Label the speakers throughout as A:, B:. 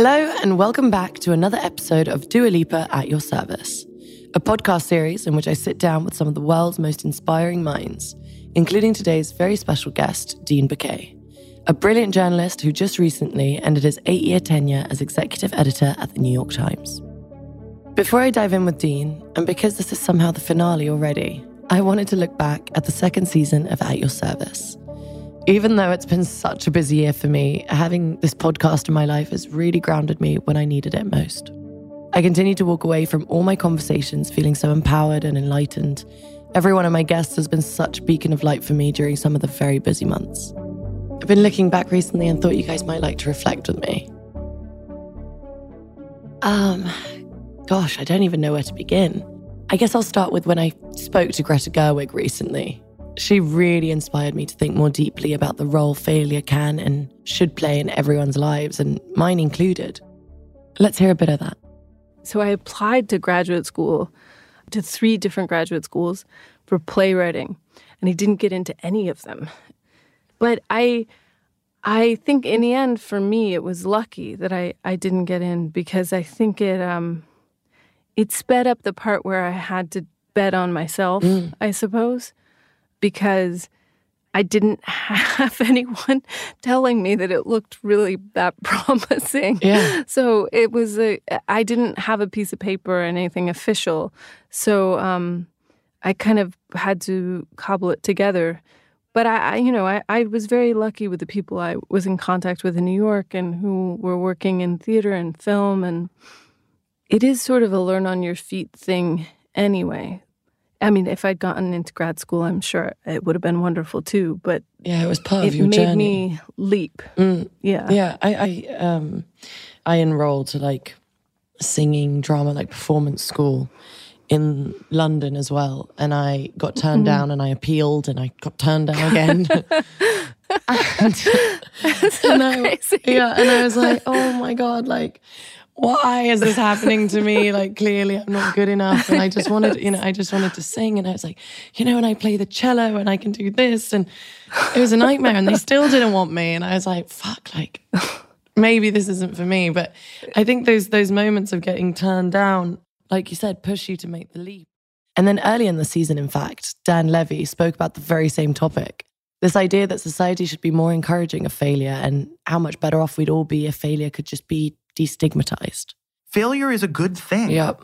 A: Hello, and welcome back to another episode of Dua Lipa at Your Service, a podcast series in which I sit down with some of the world's most inspiring minds, including today's very special guest, Dean Baquet, a brilliant journalist who just recently ended his eight year tenure as executive editor at the New York Times. Before I dive in with Dean, and because this is somehow the finale already, I wanted to look back at the second season of At Your Service even though it's been such a busy year for me, having this podcast in my life has really grounded me when I needed it most. I continue to walk away from all my conversations feeling so empowered and enlightened. Every one of my guests has been such a beacon of light for me during some of the very busy months. I've been looking back recently and thought you guys might like to reflect with me. Um, gosh, I don't even know where to begin. I guess I'll start with when I spoke to Greta Gerwig recently. She really inspired me to think more deeply about the role failure can and should play in everyone's lives, and mine included. Let's hear a bit of that.
B: So I applied to graduate school, to three different graduate schools for playwriting, and I didn't get into any of them. But I I think in the end for me it was lucky that I, I didn't get in because I think it um it sped up the part where I had to bet on myself, mm. I suppose because I didn't have anyone telling me that it looked really that promising.
A: Yeah.
B: So it was a I didn't have a piece of paper or anything official. So um, I kind of had to cobble it together. But I, I you know, I, I was very lucky with the people I was in contact with in New York and who were working in theater and film and it is sort of a learn on your feet thing anyway. I mean, if I'd gotten into grad school, I'm sure it would have been wonderful too. But
A: yeah, it was part of your journey.
B: it made me leap.
A: Mm.
B: Yeah,
A: yeah. I, I um, I enrolled to like singing drama, like performance school in London as well, and I got turned mm. down, and I appealed, and I got turned down again.
B: and, so and I,
A: yeah, and I was like, oh my god, like why is this happening to me? Like, clearly I'm not good enough. And I just wanted, you know, I just wanted to sing. And I was like, you know, and I play the cello and I can do this. And it was a nightmare. And they still didn't want me. And I was like, fuck, like, maybe this isn't for me. But I think those, those moments of getting turned down, like you said, push you to make the leap. And then early in the season, in fact, Dan Levy spoke about the very same topic. This idea that society should be more encouraging of failure and how much better off we'd all be if failure could just be destigmatized.
C: Failure is a good thing.
A: Yep.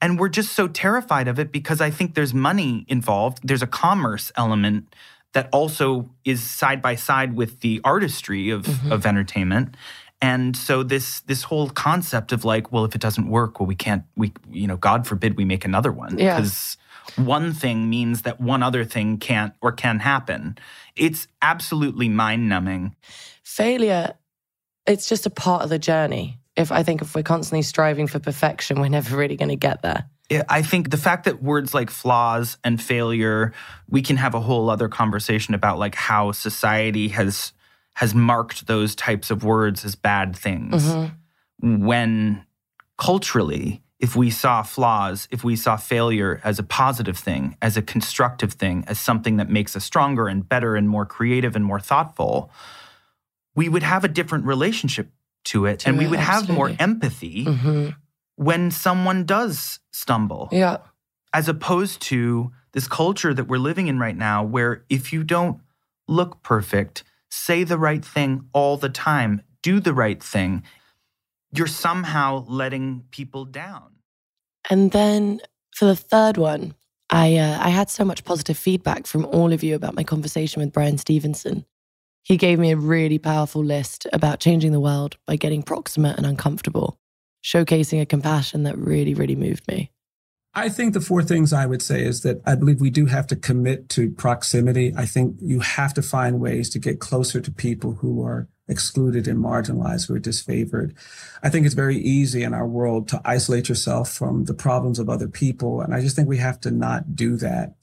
C: And we're just so terrified of it because I think there's money involved. There's a commerce element that also is side by side with the artistry of, mm-hmm. of entertainment. And so this this whole concept of like, well, if it doesn't work, well, we can't we you know, God forbid we make another one. Because
A: yeah.
C: one thing means that one other thing can't or can happen. It's absolutely mind numbing.
A: Failure it's just a part of the journey. If I think if we're constantly striving for perfection, we're never really going to get there.
C: I think the fact that words like flaws and failure, we can have a whole other conversation about like how society has has marked those types of words as bad things. Mm-hmm. When culturally, if we saw flaws, if we saw failure as a positive thing, as a constructive thing, as something that makes us stronger and better and more creative and more thoughtful, we would have a different relationship to it and we would have more empathy mm-hmm. when someone does stumble.
A: Yeah.
C: As opposed to this culture that we're living in right now where if you don't look perfect, say the right thing all the time, do the right thing, you're somehow letting people down.
A: And then for the third one, I uh, I had so much positive feedback from all of you about my conversation with Bryan Stevenson. He gave me a really powerful list about changing the world by getting proximate and uncomfortable, showcasing a compassion that really, really moved me.
D: I think the four things I would say is that I believe we do have to commit to proximity. I think you have to find ways to get closer to people who are excluded and marginalized who are disfavored. I think it's very easy in our world to isolate yourself from the problems of other people. And I just think we have to not do that.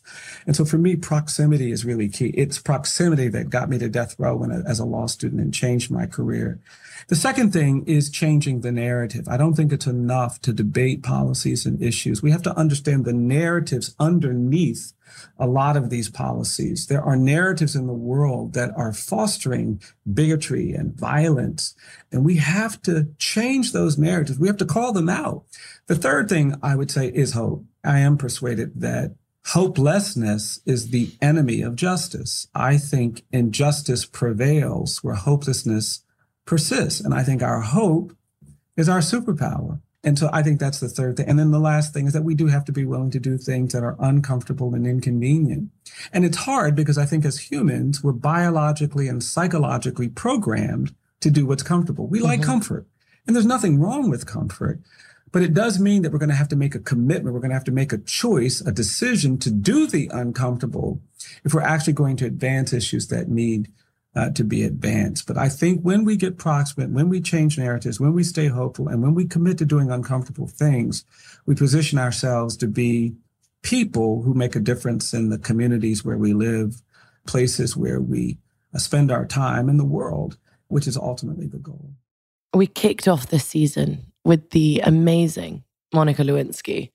D: And so for me, proximity is really key. It's proximity that got me to death row when, as a law student and changed my career. The second thing is changing the narrative. I don't think it's enough to debate policies and issues. We have to understand the narratives underneath a lot of these policies. There are narratives in the world that are fostering bigotry and violence. And we have to change those narratives. We have to call them out. The third thing I would say is hope. I am persuaded that hopelessness is the enemy of justice. I think injustice prevails where hopelessness persists. And I think our hope is our superpower. And so I think that's the third thing. And then the last thing is that we do have to be willing to do things that are uncomfortable and inconvenient. And it's hard because I think as humans, we're biologically and psychologically programmed to do what's comfortable. We mm-hmm. like comfort. And there's nothing wrong with comfort. But it does mean that we're going to have to make a commitment. We're going to have to make a choice, a decision to do the uncomfortable if we're actually going to advance issues that need uh, to be advanced. But I think when we get proximate, when we change narratives, when we stay hopeful, and when we commit to doing uncomfortable things, we position ourselves to be people who make a difference in the communities where we live, places where we uh, spend our time in the world, which is ultimately the goal.
A: We kicked off this season with the amazing Monica Lewinsky,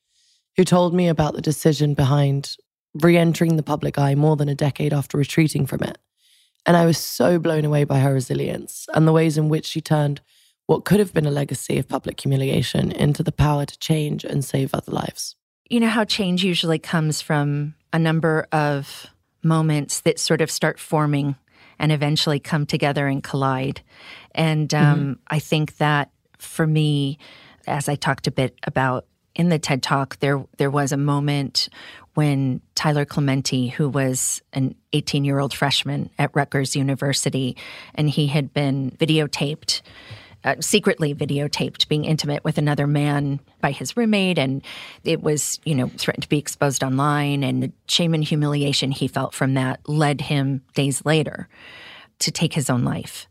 A: who told me about the decision behind re entering the public eye more than a decade after retreating from it. And I was so blown away by her resilience and the ways in which she turned what could have been a legacy of public humiliation into the power to change and save other lives.
E: You know how change usually comes from a number of moments that sort of start forming and eventually come together and collide. And um, mm-hmm. I think that for me, as I talked a bit about in the TED Talk, there there was a moment when Tyler Clementi, who was an 18 year old freshman at Rutgers University, and he had been videotaped. Uh, secretly videotaped being intimate with another man by his roommate and it was you know threatened to be exposed online and the shame and humiliation he felt from that led him days later to take his own life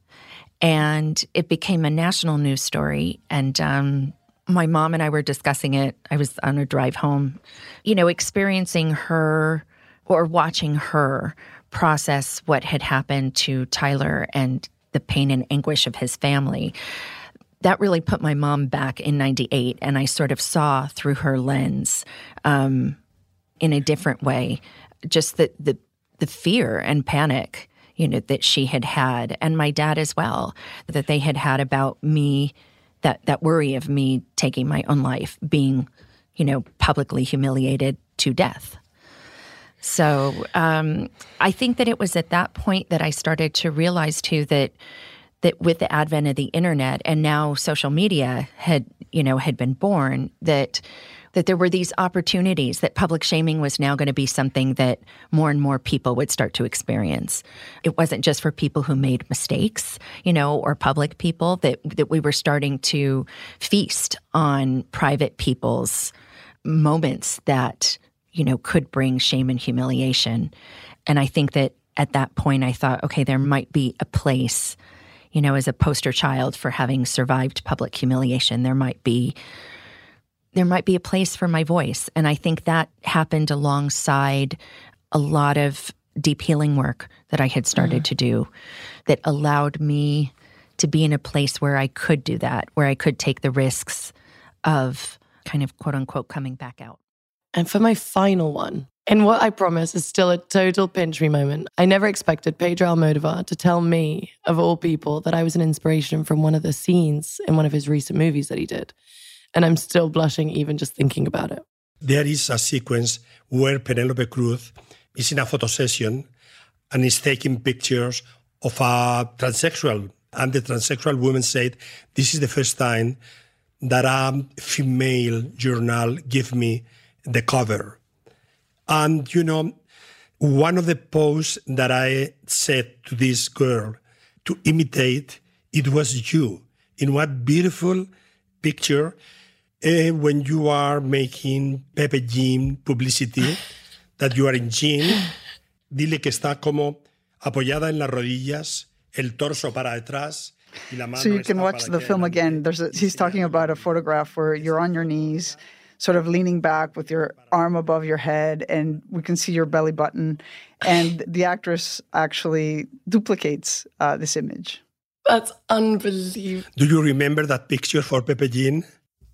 E: and it became a national news story and um, my mom and I were discussing it. I was on a drive home, you know, experiencing her or watching her process what had happened to Tyler and the pain and anguish of his family. That really put my mom back in 98, and I sort of saw through her lens um, in a different way just the, the, the fear and panic you know that she had had and my dad as well that they had had about me that that worry of me taking my own life, being, you know, publicly humiliated to death. So um, I think that it was at that point that I started to realize too that that with the advent of the internet and now social media had you know had been born that that there were these opportunities that public shaming was now going to be something that more and more people would start to experience. It wasn't just for people who made mistakes, you know, or public people that that we were starting to feast on private people's moments that, you know, could bring shame and humiliation. And I think that at that point I thought, okay, there might be a place you know, as a poster child for having survived public humiliation, there might be there might be a place for my voice. And I think that happened alongside a lot of deep healing work that I had started mm. to do that allowed me to be in a place where I could do that, where I could take the risks of kind of quote unquote coming back out.
A: And for my final one, and what I promise is still a total pinch me moment. I never expected Pedro Almodovar to tell me, of all people, that I was an inspiration from one of the scenes in one of his recent movies that he did. And I'm still blushing even just thinking about it.
F: There is a sequence where Penelope Cruz is in a photo session and is taking pictures of a transsexual. And the transsexual woman said, This is the first time that a female journal give me the cover. And, you know, one of the posts that I said to this girl to imitate, it was you. In what beautiful picture uh, when you are making Pepe Jeans publicity, that you are in gym, dile que está como apoyada en las rodillas, el torso para detrás.
G: So you can watch the film again. There's a, he's talking about a photograph where you're on your knees, sort of leaning back with your arm above your head, and we can see your belly button. And the actress actually duplicates uh, this image.
A: That's unbelievable.
F: Do you remember that picture for Pepe Jean?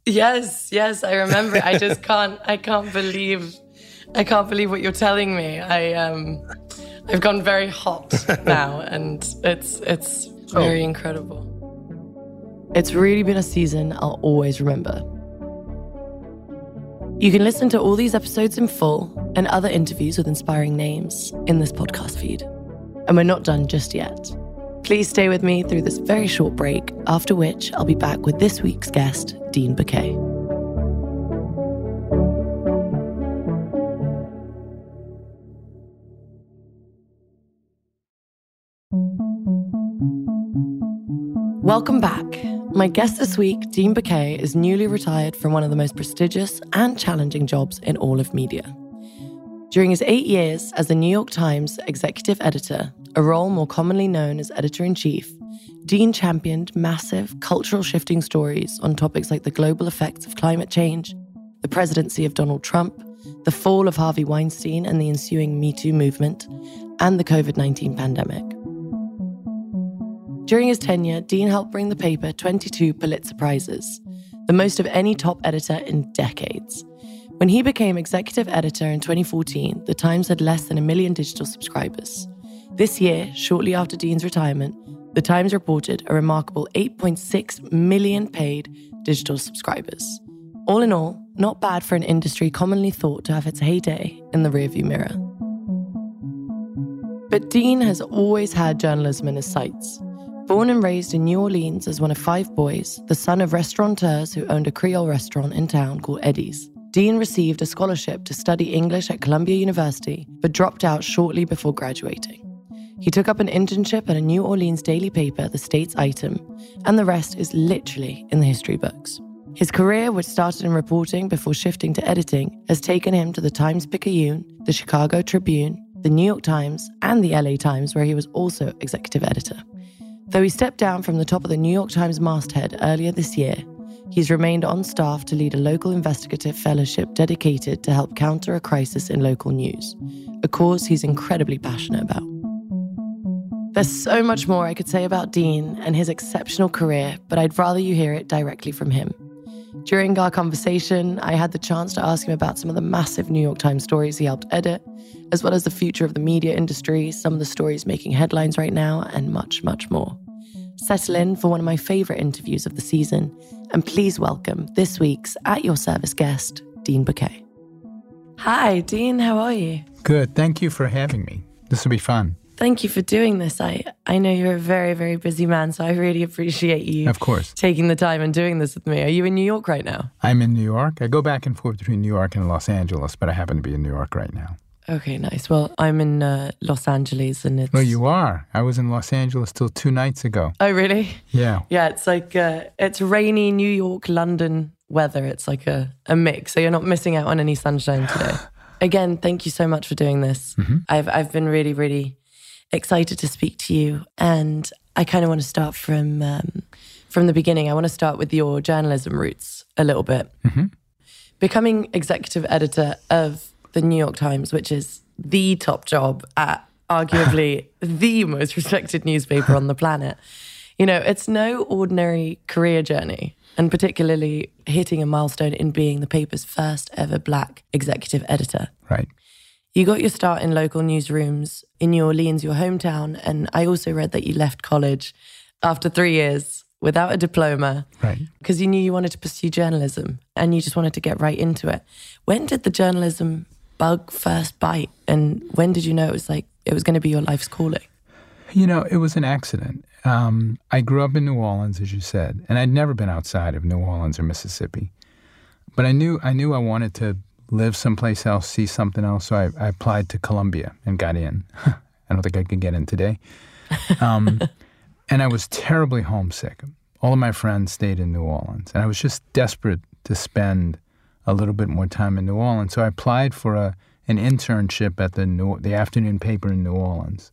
A: Yes, yes, I remember. I just can't I can't believe I can't believe what you're telling me. I um, I've gone very hot now, and it's it's very incredible. It's really been a season I'll always remember. You can listen to all these episodes in full and other interviews with inspiring names in this podcast feed. And we're not done just yet. Please stay with me through this very short break, after which I'll be back with this week's guest, Dean Baquet. Welcome back. My guest this week, Dean Baquet, is newly retired from one of the most prestigious and challenging jobs in all of media. During his eight years as the New York Times executive editor, a role more commonly known as editor in chief, Dean championed massive cultural shifting stories on topics like the global effects of climate change, the presidency of Donald Trump, the fall of Harvey Weinstein and the ensuing Me Too movement, and the COVID 19 pandemic. During his tenure, Dean helped bring the paper 22 Pulitzer Prizes, the most of any top editor in decades. When he became executive editor in 2014, The Times had less than a million digital subscribers. This year, shortly after Dean's retirement, The Times reported a remarkable 8.6 million paid digital subscribers. All in all, not bad for an industry commonly thought to have its heyday in the rearview mirror. But Dean has always had journalism in his sights. Born and raised in New Orleans as one of five boys, the son of restaurateurs who owned a Creole restaurant in town called Eddie's, Dean received a scholarship to study English at Columbia University, but dropped out shortly before graduating. He took up an internship at a New Orleans daily paper, The States Item, and the rest is literally in the history books. His career, which started in reporting before shifting to editing, has taken him to the Times Picayune, the Chicago Tribune, the New York Times, and the LA Times, where he was also executive editor. Though he stepped down from the top of the New York Times masthead earlier this year, he's remained on staff to lead a local investigative fellowship dedicated to help counter a crisis in local news, a cause he's incredibly passionate about. There's so much more I could say about Dean and his exceptional career, but I'd rather you hear it directly from him. During our conversation, I had the chance to ask him about some of the massive New York Times stories he helped edit, as well as the future of the media industry, some of the stories making headlines right now, and much, much more. Settle in for one of my favorite interviews of the season, and please welcome this week's At Your Service guest, Dean Baquet. Hi, Dean, how are you?
H: Good. Thank you for having me. This will be fun.
A: Thank you for doing this. I, I know you're a very, very busy man, so I really appreciate you
H: Of course.
A: taking the time and doing this with me. Are you in New York right now?
H: I'm in New York. I go back and forth between New York and Los Angeles, but I happen to be in New York right now.
A: Okay, nice. Well, I'm in uh, Los Angeles and it's.
H: Well, you are. I was in Los Angeles till two nights ago.
A: Oh, really?
H: Yeah.
A: Yeah, it's like uh, it's rainy New York, London weather. It's like a, a mix. So you're not missing out on any sunshine today. Again, thank you so much for doing this. I've I've been really, really excited to speak to you, and I kind of want to start from um, from the beginning. I want to start with your journalism roots a little bit. Becoming executive editor of the New York Times, which is the top job at arguably the most respected newspaper on the planet. You know, it's no ordinary career journey, and particularly hitting a milestone in being the paper's first ever black executive editor.
H: Right.
A: You got your start in local newsrooms in New Orleans, your hometown, and I also read that you left college after three years without a diploma
H: Right.
A: because you knew you wanted to pursue journalism and you just wanted to get right into it. When did the journalism bug first bite, and when did you know it was like it was going to be your life's calling?
H: You know, it was an accident. Um, I grew up in New Orleans, as you said, and I'd never been outside of New Orleans or Mississippi. But I knew I knew I wanted to live someplace else, see something else. So I, I applied to Columbia and got in. I don't think I could get in today. Um, and I was terribly homesick. All of my friends stayed in New Orleans, and I was just desperate to spend a little bit more time in New Orleans. So I applied for a an internship at the New, the afternoon paper in New Orleans.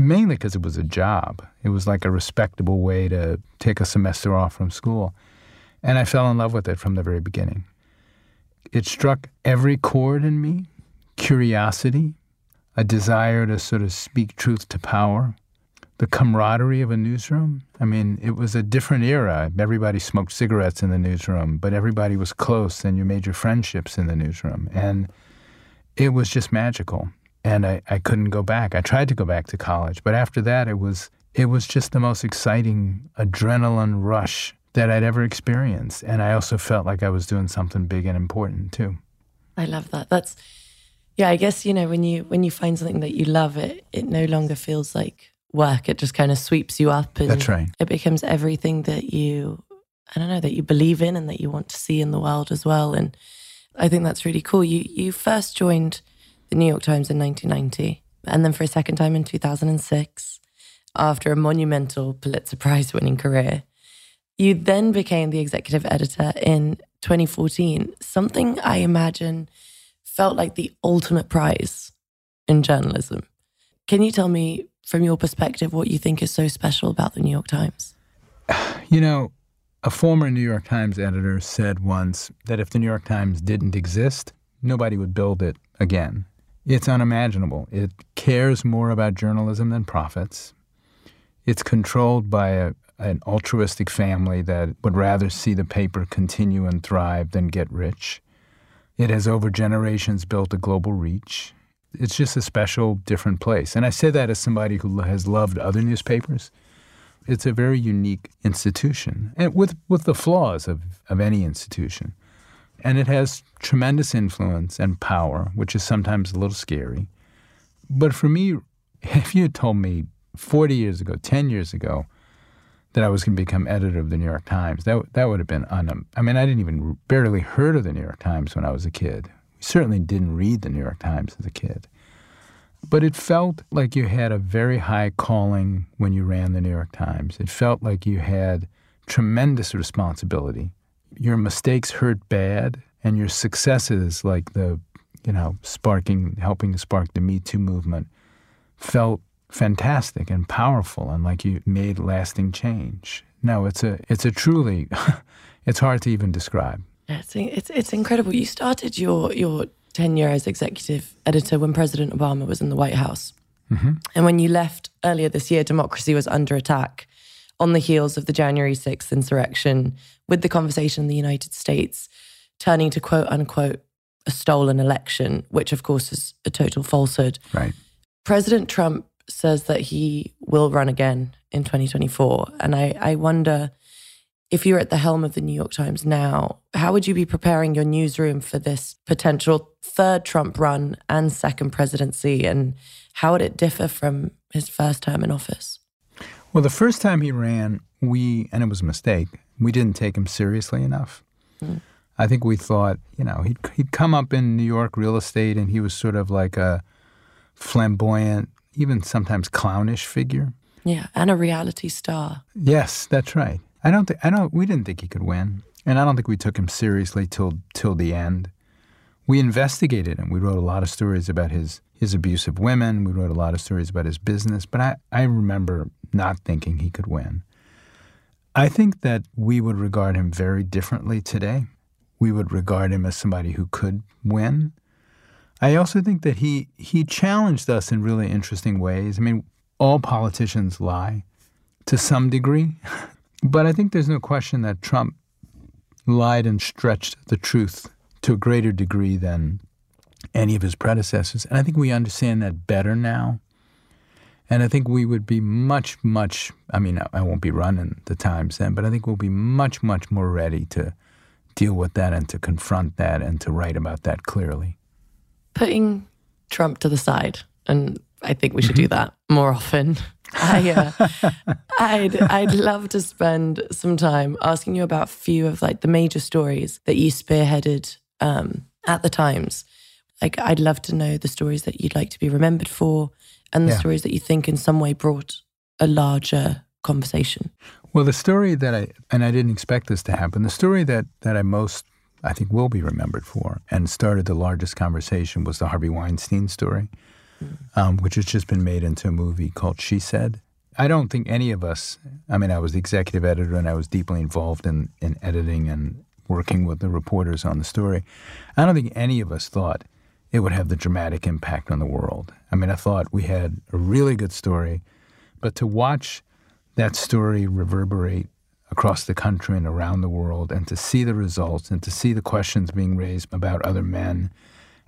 H: Mainly because it was a job. It was like a respectable way to take a semester off from school. And I fell in love with it from the very beginning. It struck every chord in me curiosity, a desire to sort of speak truth to power, the camaraderie of a newsroom. I mean, it was a different era. Everybody smoked cigarettes in the newsroom, but everybody was close and you made your friendships in the newsroom. And it was just magical. And I, I couldn't go back. I tried to go back to college, but after that, it was it was just the most exciting adrenaline rush that I'd ever experienced. And I also felt like I was doing something big and important too.
A: I love that. That's yeah, I guess you know when you when you find something that you love, it it no longer feels like work. It just kind of sweeps you up, and
H: That's right.
A: it becomes everything that you I don't know that you believe in and that you want to see in the world as well. And I think that's really cool. You you first joined the New York Times in 1990, and then for a second time in 2006, after a monumental Pulitzer Prize winning career. You then became the executive editor in 2014, something I imagine felt like the ultimate prize in journalism. Can you tell me, from your perspective, what you think is so special about the New York Times?
H: You know, a former New York Times editor said once that if the New York Times didn't exist, nobody would build it again. It's unimaginable. It cares more about journalism than profits. It's controlled by a, an altruistic family that would rather see the paper continue and thrive than get rich. It has over generations built a global reach. It's just a special, different place. And I say that as somebody who has loved other newspapers. It's a very unique institution, and with, with the flaws of, of any institution. And it has tremendous influence and power, which is sometimes a little scary. But for me, if you told me 40 years ago, 10 years ago, that I was going to become editor of the New York Times. That that would have been un. I mean, I didn't even barely heard of the New York Times when I was a kid. We certainly didn't read the New York Times as a kid. But it felt like you had a very high calling when you ran the New York Times. It felt like you had tremendous responsibility. Your mistakes hurt bad, and your successes, like the, you know, sparking, helping to spark the Me Too movement, felt fantastic and powerful and like you made lasting change. No, it's a it's a truly it's hard to even describe.
A: It's, it's it's incredible. You started your your tenure as executive editor when President Obama was in the White House,
H: mm-hmm.
A: and when you left earlier this year, democracy was under attack on the heels of the January sixth insurrection, with the conversation in the United States turning to quote unquote a stolen election, which of course is a total falsehood.
H: Right.
A: President Trump says that he will run again in 2024. And I, I wonder if you're at the helm of the New York Times now, how would you be preparing your newsroom for this potential third Trump run and second presidency? And how would it differ from his first term in office?
H: Well, the first time he ran, we, and it was a mistake, we didn't take him seriously enough. Mm. I think we thought, you know, he'd, he'd come up in New York real estate and he was sort of like a flamboyant even sometimes clownish figure.
A: Yeah, and a reality star.
H: Yes, that's right. I don't think I don't we didn't think he could win. And I don't think we took him seriously till till the end. We investigated him. We wrote a lot of stories about his his abuse of women. We wrote a lot of stories about his business, but I, I remember not thinking he could win. I think that we would regard him very differently today. We would regard him as somebody who could win. I also think that he he challenged us in really interesting ways. I mean, all politicians lie to some degree, but I think there's no question that Trump lied and stretched the truth to a greater degree than any of his predecessors. And I think we understand that better now. And I think we would be much, much, I mean, I won't be running the Times then, but I think we'll be much, much more ready to deal with that and to confront that and to write about that clearly
A: putting Trump to the side, and I think we should do that more often. I, uh, I'd I'd love to spend some time asking you about a few of like the major stories that you spearheaded um, at the Times. Like, I'd love to know the stories that you'd like to be remembered for, and the yeah. stories that you think in some way brought a larger conversation.
H: Well, the story that I and I didn't expect this to happen. The story that that I most I think will be remembered for and started the largest conversation was the Harvey Weinstein story, um, which has just been made into a movie called She Said. I don't think any of us, I mean, I was the executive editor and I was deeply involved in, in editing and working with the reporters on the story. I don't think any of us thought it would have the dramatic impact on the world. I mean, I thought we had a really good story, but to watch that story reverberate across the country and around the world and to see the results and to see the questions being raised about other men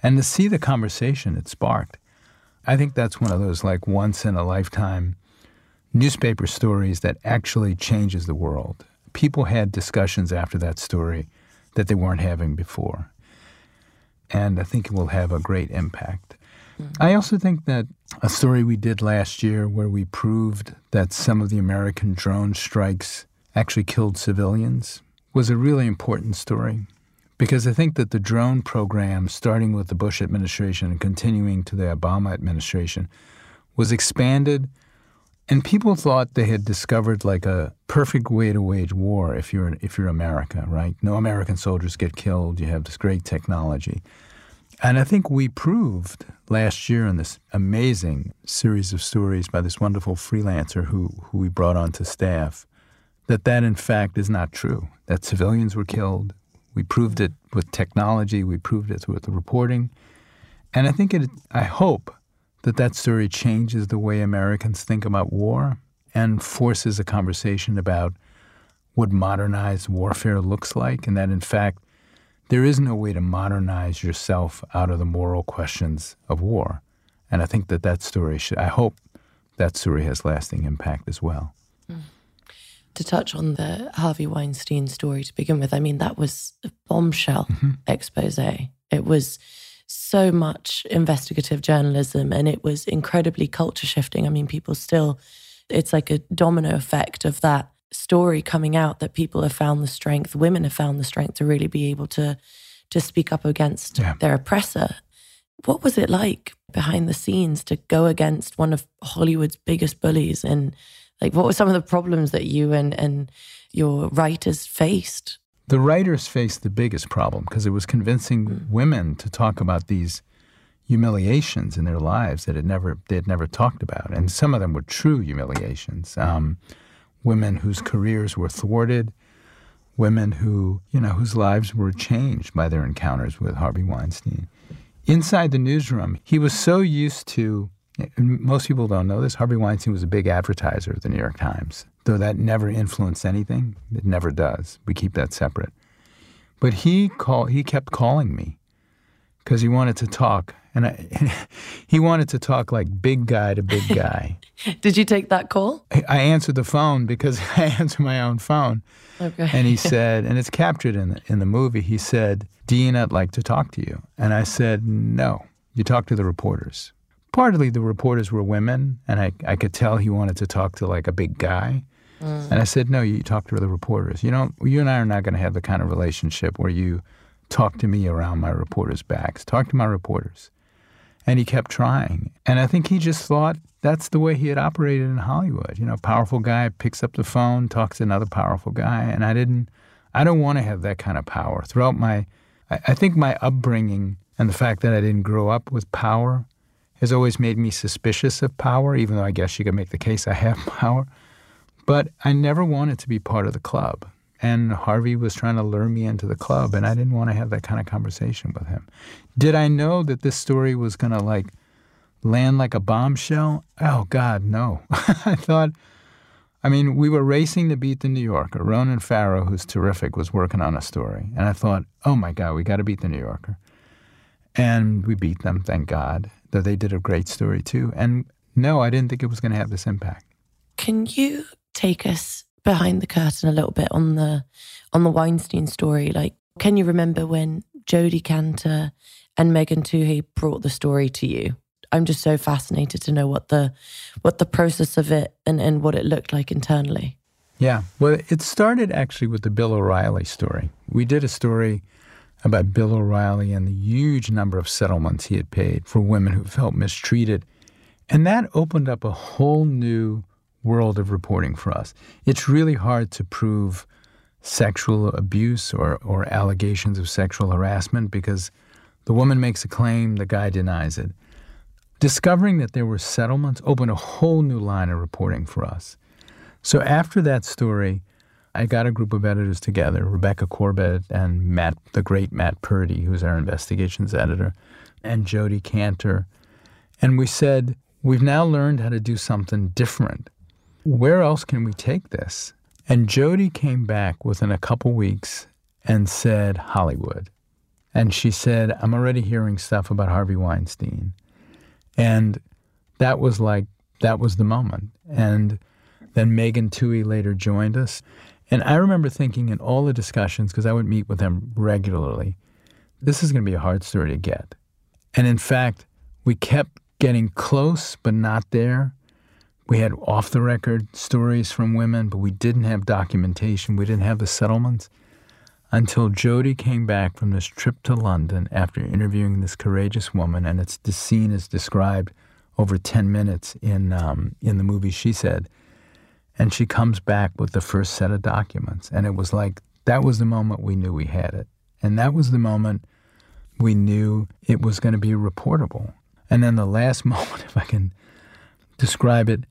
H: And to see the conversation it sparked, I think that's one of those like once in a lifetime newspaper stories that actually changes the world. People had discussions after that story that they weren't having before. And I think it will have a great impact. Mm-hmm. I also think that a story we did last year where we proved that some of the American drone strikes actually killed civilians was a really important story because I think that the drone program, starting with the Bush administration and continuing to the Obama administration, was expanded. And people thought they had discovered like a perfect way to wage war if you're if you're America, right? No American soldiers get killed. You have this great technology. And I think we proved last year in this amazing series of stories by this wonderful freelancer who, who we brought onto staff that that in fact is not true, that civilians were killed. We proved it with technology, we proved it with the reporting. And I think it, I hope that that story changes the way Americans think about war and forces a conversation about what modernized warfare looks like, and that in fact, there is no way to modernize yourself out of the moral questions of war. And I think that that story should, I hope that story has lasting impact as well.
A: To touch on the Harvey Weinstein story to begin with, I mean, that was a bombshell mm-hmm. expose. It was so much investigative journalism and it was incredibly culture shifting. I mean, people still, it's like a domino effect of that story coming out that people have found the strength, women have found the strength to really be able to to speak up against yeah. their oppressor. What was it like behind the scenes to go against one of Hollywood's biggest bullies? And like, what were some of the problems that you and and your writers faced?
H: The writers faced the biggest problem because it was convincing mm. women to talk about these humiliations in their lives that had never they had never talked about, and some of them were true humiliations. Um, women whose careers were thwarted, women who, you know, whose lives were changed by their encounters with Harvey Weinstein. Inside the newsroom, he was so used to, most people don't know this, Harvey Weinstein was a big advertiser of the New York Times, though that never influenced anything. It never does. We keep that separate. But he call, he kept calling me because he wanted to talk and I, he wanted to talk like big guy to big guy.
A: Did you take that call?
H: I answered the phone because I answer my own phone. Okay. And he said, and it's captured in the, in the movie. He said, "Dean, I'd like to talk to you." And I said, "No, you talk to the reporters." Partly the reporters were women, and I, I could tell he wanted to talk to like a big guy. Mm. And I said, "No, you talk to the reporters. You know, you and I are not going to have the kind of relationship where you." talk to me around my reporters' backs. Talk to my reporters. And he kept trying. And I think he just thought that's the way he had operated in Hollywood. You know, powerful guy picks up the phone, talks to another powerful guy. And I didn't, I don't want to have that kind of power. Throughout my, I, I think my upbringing and the fact that I didn't grow up with power has always made me suspicious of power, even though I guess you could make the case I have power. But I never wanted to be part of the club. And Harvey was trying to lure me into the club, and I didn't want to have that kind of conversation with him. Did I know that this story was going to like land like a bombshell? Oh, God, no. I thought, I mean, we were racing to beat the New Yorker. Ronan Farrow, who's terrific, was working on a story. And I thought, oh my God, we got to beat the New Yorker. And we beat them, thank God, though they did a great story too. And no, I didn't think it was going to have this impact.
A: Can you take us behind the curtain a little bit on the on the Weinstein story. Like, can you remember when Jodi Kantor and Megan Twohey brought the story to you? I'm just so fascinated to know what the what the process of it and, and what it looked like internally.
H: Yeah. Well, it started actually with the Bill O'Reilly story. We did a story about Bill O'Reilly and the huge number of settlements he had paid for women who felt mistreated. And that opened up a whole new world of reporting for us. It's really hard to prove sexual abuse or, or allegations of sexual harassment because the woman makes a claim, the guy denies it. Discovering that there were settlements opened a whole new line of reporting for us. So after that story, I got a group of editors together, Rebecca Corbett and Matt, the great Matt Purdy, who's our investigations editor, and Jodi Kantor. And we said, we've now learned how to do something different where else can we take this? And Jodi came back within a couple weeks and said, Hollywood. And she said, I'm already hearing stuff about Harvey Weinstein. And that was like, that was the moment. And then Megan Twohey later joined us. And I remember thinking in all the discussions, because I would meet with them regularly, this is going to be a hard story to get. And in fact, we kept getting close, but not there. We had off the record stories from women, but we didn't have documentation. We didn't have the settlements until Jodi came back from this trip to London after interviewing this courageous woman. And it's the scene is described over 10 minutes in, um, in the movie, she said. And she comes back with the first set of documents. And it was like, that was the moment we knew we had it. And that was the moment we knew it was going to be reportable. And then the last moment, if I can describe it,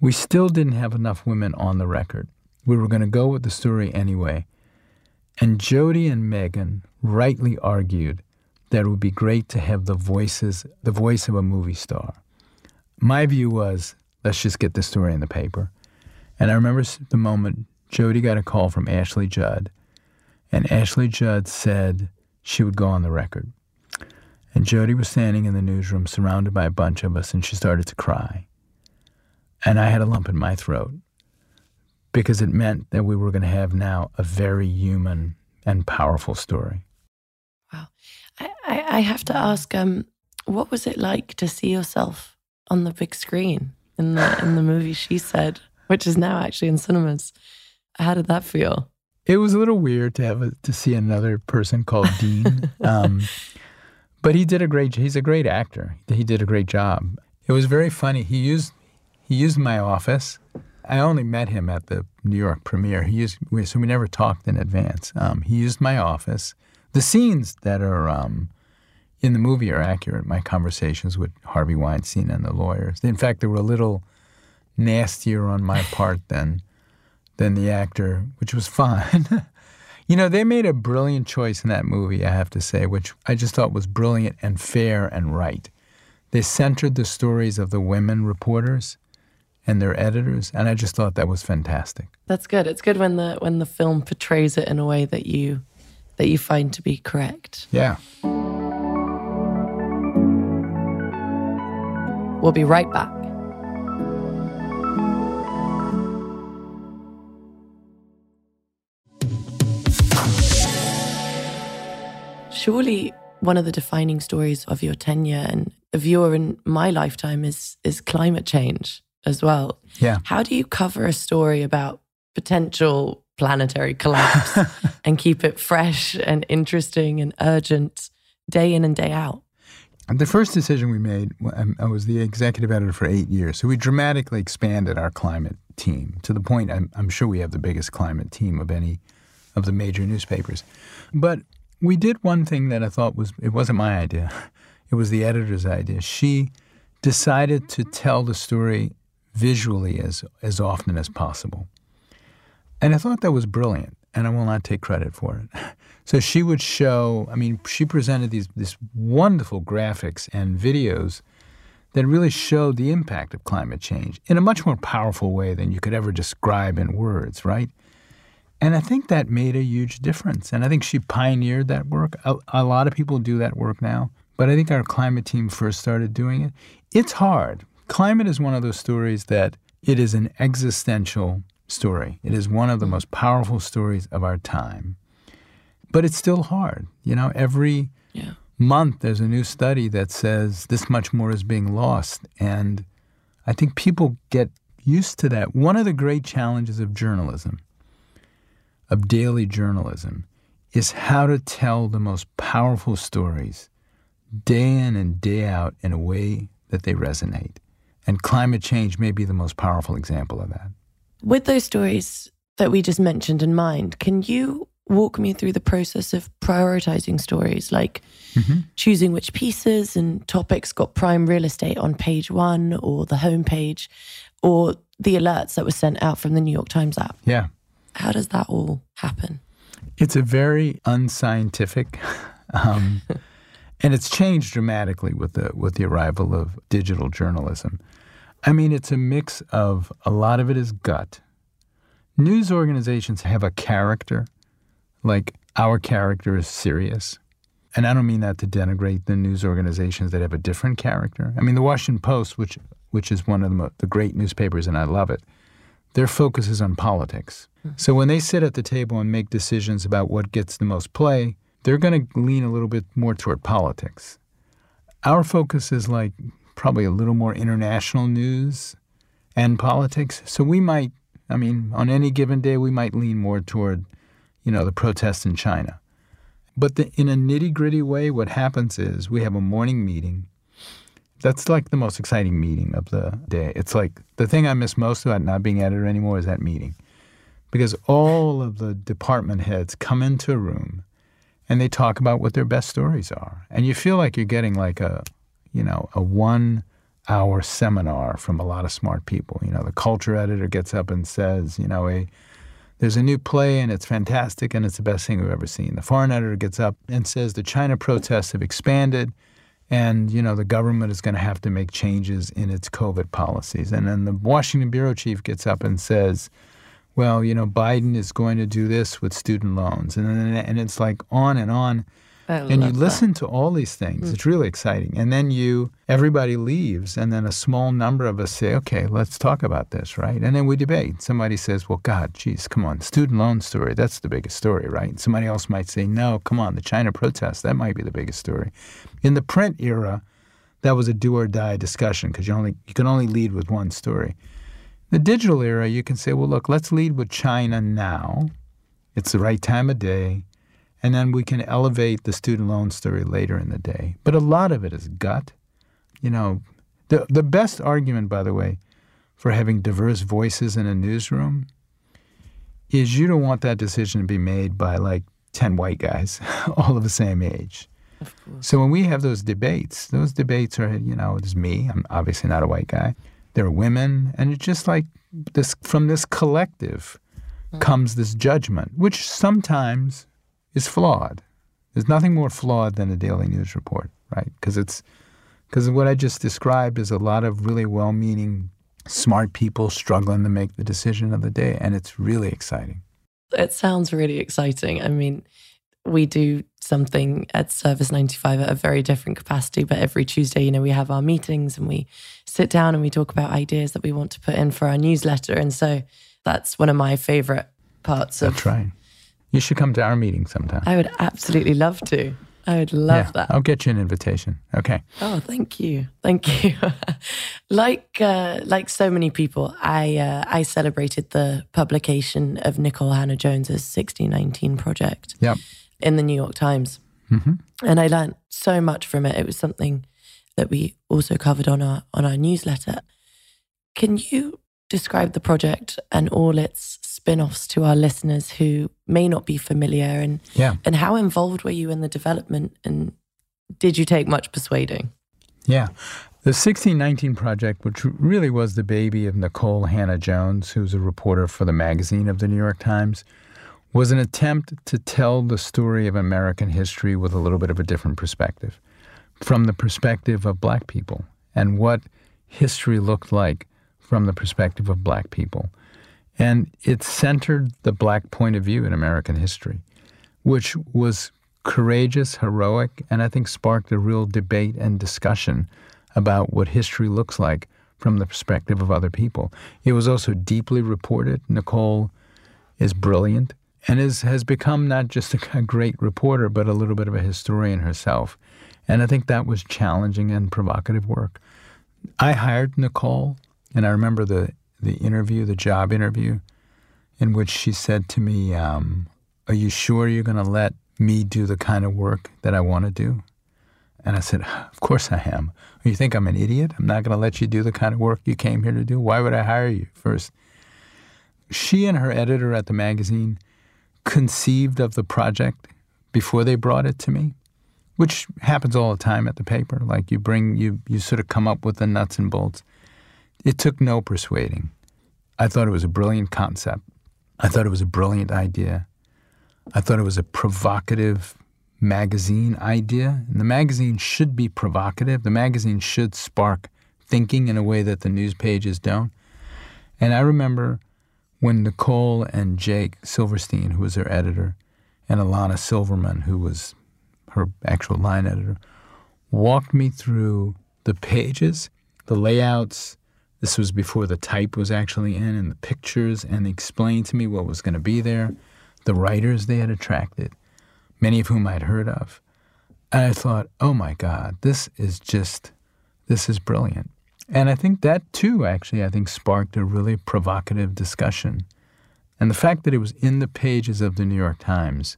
H: we still didn't have enough women on the record. We were going to go with the story anyway. And Jodi and Megan rightly argued that it would be great to have the voices, the voice of a movie star. My view was, let's just get the story in the paper. And I remember the moment Jodi got a call from Ashley Judd, and Ashley Judd said she would go on the record. And Jodi was standing in the newsroom surrounded by a bunch of us, and she started to cry. And I had a lump in my throat because it meant that we were going to have now a very human and powerful story.
A: Wow. I, I, I have to ask, um, what was it like to see yourself on the big screen in the in the movie She Said, which is now actually in cinemas? How did that feel?
H: It was a little weird to have a, to see another person called Dean, um, but he did a great. He's a great actor. He did a great job. It was very funny. He used he used my office. I only met him at the New York premiere. He used so we never talked in advance. Um, he used my office. The scenes that are um, in the movie are accurate. My conversations with Harvey Weinstein and the lawyers. In fact, there were a little nastier on my part than than the actor, which was fine. you know, they made a brilliant choice in that movie, I have to say, which I just thought was brilliant and fair and right. They centered the stories of the women reporters and their editors, and I just thought that was fantastic.
A: That's good. It's good when the when the film portrays it in a way that you that you find to be correct.
H: Yeah.
A: We'll be right back. Surely one of the defining stories of your tenure and of your and my lifetime is is climate change as well.
H: Yeah.
A: How do you cover a story about potential planetary collapse and keep it fresh and interesting and urgent day in and day out?
H: The first decision we made, um, I was the executive editor for eight years, so we dramatically expanded our climate team to the point I'm, I'm sure we have the biggest climate team of any of the major newspapers. But we did one thing that I thought was, it wasn't my idea, it was the editor's idea. She decided to tell the story visually as, as often as possible. And I thought that was brilliant, and I will not take credit for it. So she would show, I mean, she presented these this wonderful graphics and videos that really showed the impact of climate change in a much more powerful way than you could ever describe in words, right? And I think that made a huge difference. And I think she pioneered that work. A, a, lot of people do that work now, but I think our climate team first started doing it. It's hard. Climate is one of those stories that it is an existential story. It is one of the most powerful stories of our time but it's still hard. You know, every yeah. month there's a new study that says this much more is being lost. And I think people get used to that. One of the great challenges of journalism, of daily journalism, is how to tell the most powerful stories day in and day out in a way that they resonate. And climate change may be the most powerful example of that.
A: With those stories that we just mentioned in mind, can you walk me through the process of prioritizing stories, like mm-hmm. choosing which pieces and topics got prime real estate on page one or the homepage, or the alerts that were sent out from the New York Times app?
H: Yeah.
A: How does that all happen?
H: It's a very unscientific, um, and it's changed dramatically with the with the arrival of digital journalism. I mean, it's a mix of a lot of it is gut. News organizations have a character like our character is serious. and I don't mean that to denigrate the news organizations that have a different character. I mean, the Washington Post, which which is one of the, the great newspapers, and I love it. Their focus is on politics. Mm-hmm. So when they sit at the table and make decisions about what gets the most play, they're going to lean a little bit more toward politics. Our focus is like probably a little more international news and politics. So we might, I mean, on any given day, we might lean more toward, you know, the protests in China. But the, in a nitty gritty way, what happens is we have a morning meeting. That's like the most exciting meeting of the day. It's like the thing I miss most about not being editor anymore is that meeting. Because all of the department heads come into a room and they talk about what their best stories are. And you feel like you're getting like a, you know, a one hour seminar from a lot of smart people. You know, the culture editor gets up and says, you know, a there's a new play and it's fantastic and it's the best thing we've ever seen. The foreign editor gets up and says the China protests have expanded and you know the government is going to have to make changes in its COVID policies. And then the Washington bureau chief gets up and says, well, you know, Biden is going to do this with student loans, and then, and it's like on and on. And you listen
A: that.
H: to all these things. Mm. It's really exciting. And then you, everybody leaves, and then a small number of us say, okay, let's talk about this, right? And then we debate. Somebody says, well, God, geez, come on, student loan story, that's the biggest story, right? Somebody else might say, no, come on, the China protests, that might be the biggest story. In the print era, that was a do or die discussion because you only you can only lead with one story. The digital era, you can say, well, look, let's lead with China now. It's the right time of day and then we can elevate the student loan story later in the day. But a lot of it is gut. You know, the the best argument, by the way, for having diverse voices in a newsroom is you don't want that decision to be made by like ten white guys, all of the same age. So when we have those debates, those debates are, you know, it's me. I'm obviously not a white guy. There are women, and it's just like this from this collective mm. comes this judgment, which sometimes is flawed. There's nothing more flawed than a daily news report, right? Because it's because what I just described is a lot of really well-meaning, smart people struggling to make the decision of the day, and it's really exciting.
A: It sounds really exciting. I mean, we do something at Service 95 at a very different capacity, but every Tuesday, you know, we have our meetings and we sit down and we talk about ideas that we want to put in for our newsletter. And so that's one of my favorite parts of
H: that's right. You should come to our meeting sometime.
A: I would absolutely love to. I would love
H: yeah,
A: that.
H: I'll get you an invitation. Okay.
A: Oh, thank you, thank you. like uh, like so many people, I uh, I celebrated the publication of Nikole Hannah-Jones's 1619 project.
H: Yep.
A: In the New York Times,
H: mm-hmm.
A: and I learned so much from it. It was something that we also covered on our on our newsletter. Can you describe the project and all its spin-offs to our listeners who may not be familiar and
H: yeah.
A: and how involved were you in the development and did you take much persuading?
H: Yeah. The 1619 project, which really was the baby of Nikole Hannah-Jones, who's a reporter for the magazine of the New York Times, was an attempt to tell the story of American history with a little bit of a different perspective, from the perspective of black people and what history looked like from the perspective of black people. And it centered the black point of view in American history, which was courageous, heroic, and I think sparked a real debate and discussion about what history looks like from the perspective of other people. It was also deeply reported. Nikole is brilliant and is, has become not just a, a great reporter, but a little bit of a historian herself. And I think that was challenging and provocative work. I hired Nikole, and I remember the the interview, the job interview, in which she said to me, um, Are you sure you're going to let me do the kind of work that I want to do? And I said, Of course I am. You think I'm an idiot? I'm not going to let you do the kind of work you came here to do? Why would I hire you first? She and her editor at the magazine conceived of the project before they brought it to me, which happens all the time at the paper. Like you bring, you, you sort of come up with the nuts and bolts. It took no persuading. I thought it was a brilliant concept. I thought it was a brilliant idea. I thought it was a provocative magazine idea. And the magazine should be provocative. The magazine should spark thinking in a way that the news pages don't. And I remember when Nikole and Jake Silverstein, who was their editor, and Ilena Silverman, who was her actual line editor, walked me through the pages, the layouts. This was before the type was actually in, and the pictures, and they explained to me what was going to be there, the writers they had attracted, many of whom I'd heard of. And I thought, oh my God, this is just, this is brilliant. And I think that too, actually, I think sparked a really provocative discussion. And the fact that it was in the pages of the New York Times,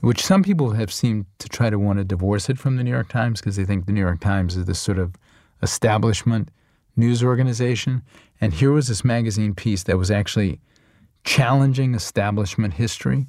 H: which some people have seemed to try to want to divorce it from the New York Times because they think the New York Times is this sort of establishment news organization. And here was this magazine piece that was actually challenging establishment history.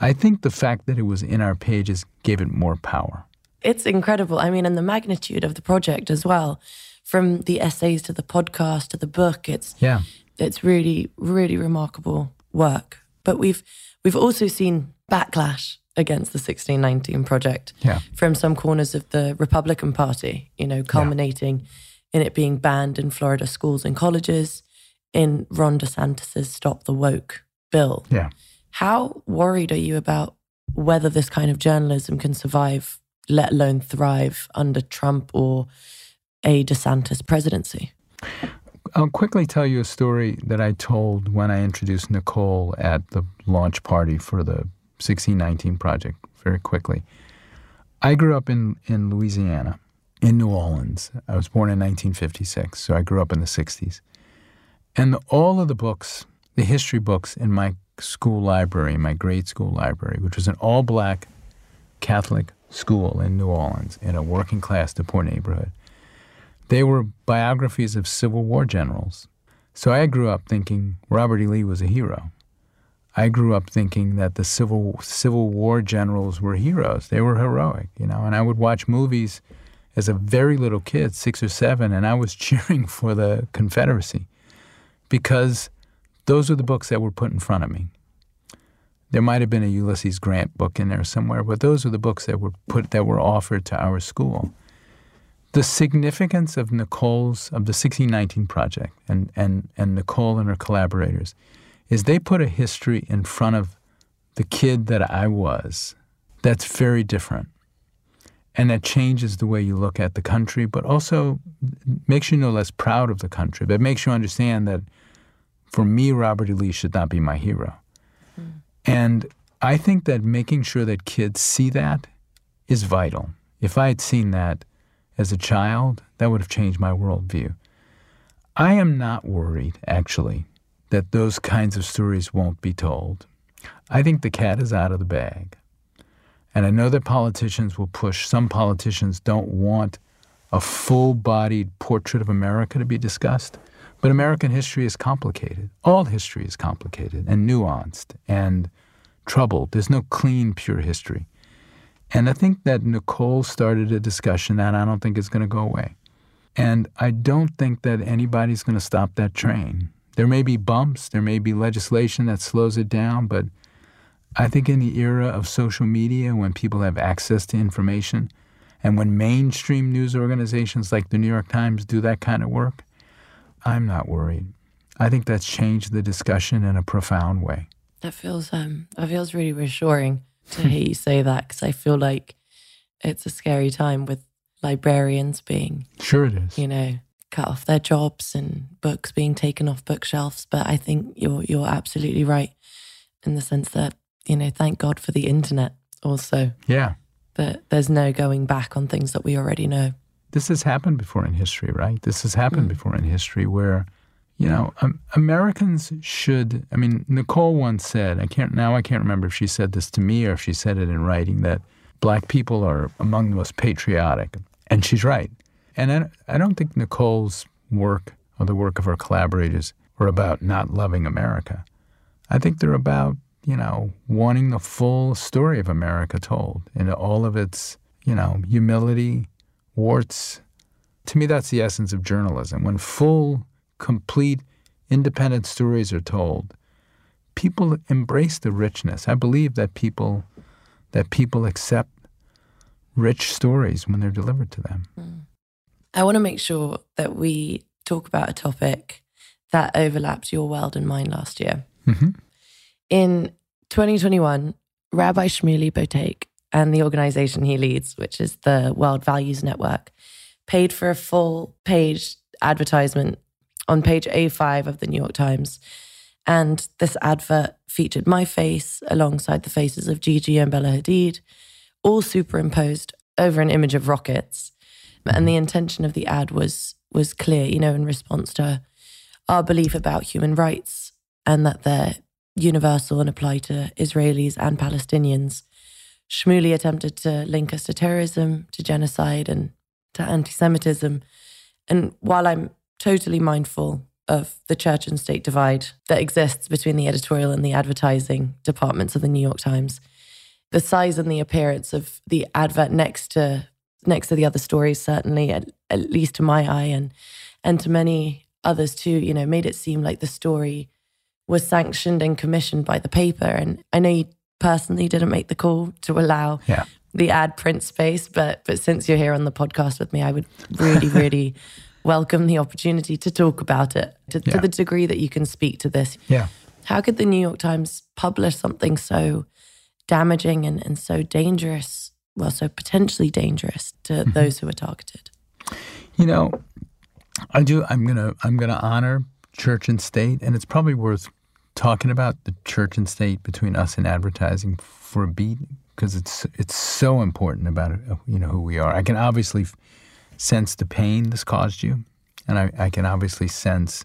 H: I think the fact that it was in our pages gave it more power.
A: It's incredible. I mean, and the magnitude of the project as well, from the essays to the podcast to the book. It's
H: yeah,
A: it's really, really remarkable work. But we've we've also seen backlash against the 1619 project
H: yeah.
A: from some corners of the Republican Party, you know, culminating yeah. In it being banned in Florida schools and colleges, in Ron DeSantis's Stop the Woke bill.
H: Yeah.
A: How worried are you about whether this kind of journalism can survive, let alone thrive, under Trump or a DeSantis presidency?
H: I'll quickly tell you a story that I told when I introduced Nikole at the launch party for the 1619 project, very quickly. I grew up in, in Louisiana, in New Orleans. I was born in 1956, so I grew up in the 60s. And the, all of the books, the history books in my school library, my grade school library, which was an all black Catholic school in New Orleans in a working class, poor neighborhood, they were biographies of Civil War generals. So I grew up thinking Robert E. Lee was a hero. I grew up thinking that the Civil Civil War generals were heroes. They were heroic, you know. And I would watch movies as a very little kid, six or seven, and I was cheering for the Confederacy because those were the books that were put in front of me. There might have been a Ulysses Grant book in there somewhere, but those were the books that were put that were offered to our school. The significance of Nikole's of the 1619 project and, and, and Nikole and her collaborators is they put a history in front of the kid that I was that's very different. And that changes the way you look at the country, but also makes you no less proud of the country, but it makes you understand that for me, Robert E. Lee should not be my hero. Mm. And I think that making sure that kids see that is vital. If I had seen that as a child, that would have changed my worldview. I am not worried, actually, that those kinds of stories won't be told. I think the cat is out of the bag. And I know that politicians will push, some politicians don't want a full bodied portrait of America to be discussed. But American history is complicated. All history is complicated and nuanced and troubled. There's no clean, pure history. And I think that Nikole started a discussion that I don't think is going to go away. And I don't think that anybody's going to stop that train. There may be bumps, there may be legislation that slows it down, but I think in the era of social media, when people have access to information, and when mainstream news organizations like the New York Times do that kind of work, I'm not worried. I think that's changed the discussion in a profound way.
A: That feels um that feels really reassuring to hear you say that because I feel like it's a scary time with librarians being
H: sure it is
A: you know cut off their jobs and books being taken off bookshelves. But I think you're you're absolutely right in the sense that you know thank God for the internet also.
H: Yeah.
A: That there's no going back on things that we already know.
H: This has happened before in history, right? This has happened mm. before in history where you know, um, Americans should. I mean, Nikole once said, I can't now. I can't remember if she said this to me or if she said it in writing that black people are among the most patriotic, and she's right. And I, I don't think Nikole's work or the work of her collaborators are about not loving America. I think they're about you know wanting the full story of America told in all of its you know humility, warts. To me, that's the essence of journalism. When full complete, independent stories are told, people embrace the richness. I believe that people that people accept rich stories when they're delivered to them. Mm.
A: I want to make sure that we talk about a topic that overlaps your world and mine last year.
H: Mm-hmm.
A: In 2021, Rabbi Shmuley Boteach and the organization he leads, which is the World Values Network, paid for a full page advertisement on page A5 of the New York Times. And this advert featured my face alongside the faces of Gigi and Bella Hadid, all superimposed over an image of rockets. And the intention of the ad was was clear, you know, in response to our belief about human rights and that they're universal and apply to Israelis and Palestinians. Shmuley attempted to link us to terrorism, to genocide, and to anti Semitism. And while I'm totally mindful of the church and state divide that exists between the editorial and the advertising departments of the New York Times, the size and the appearance of the advert next to next to the other stories certainly at, at least to my eye and and to many others too you know made it seem like the story was sanctioned and commissioned by the paper and i know you personally didn't make the call to allow
H: Yeah.
A: the ad print space but but since you're here on the podcast with me i would really really welcome the opportunity to talk about it to, to the degree that you can speak to this
H: Yeah.
A: how could the New York Times publish something so damaging and, and so dangerous, well, so potentially dangerous to
H: Mm-hmm.
A: those who are targeted?
H: You know, I do. I'm gonna. I'm gonna honor church and state, and it's probably worth talking about the church and state between us and advertising for a beat because it's it's so important about you know who we are. I can obviously f- sense the pain this caused you, and I, I can obviously sense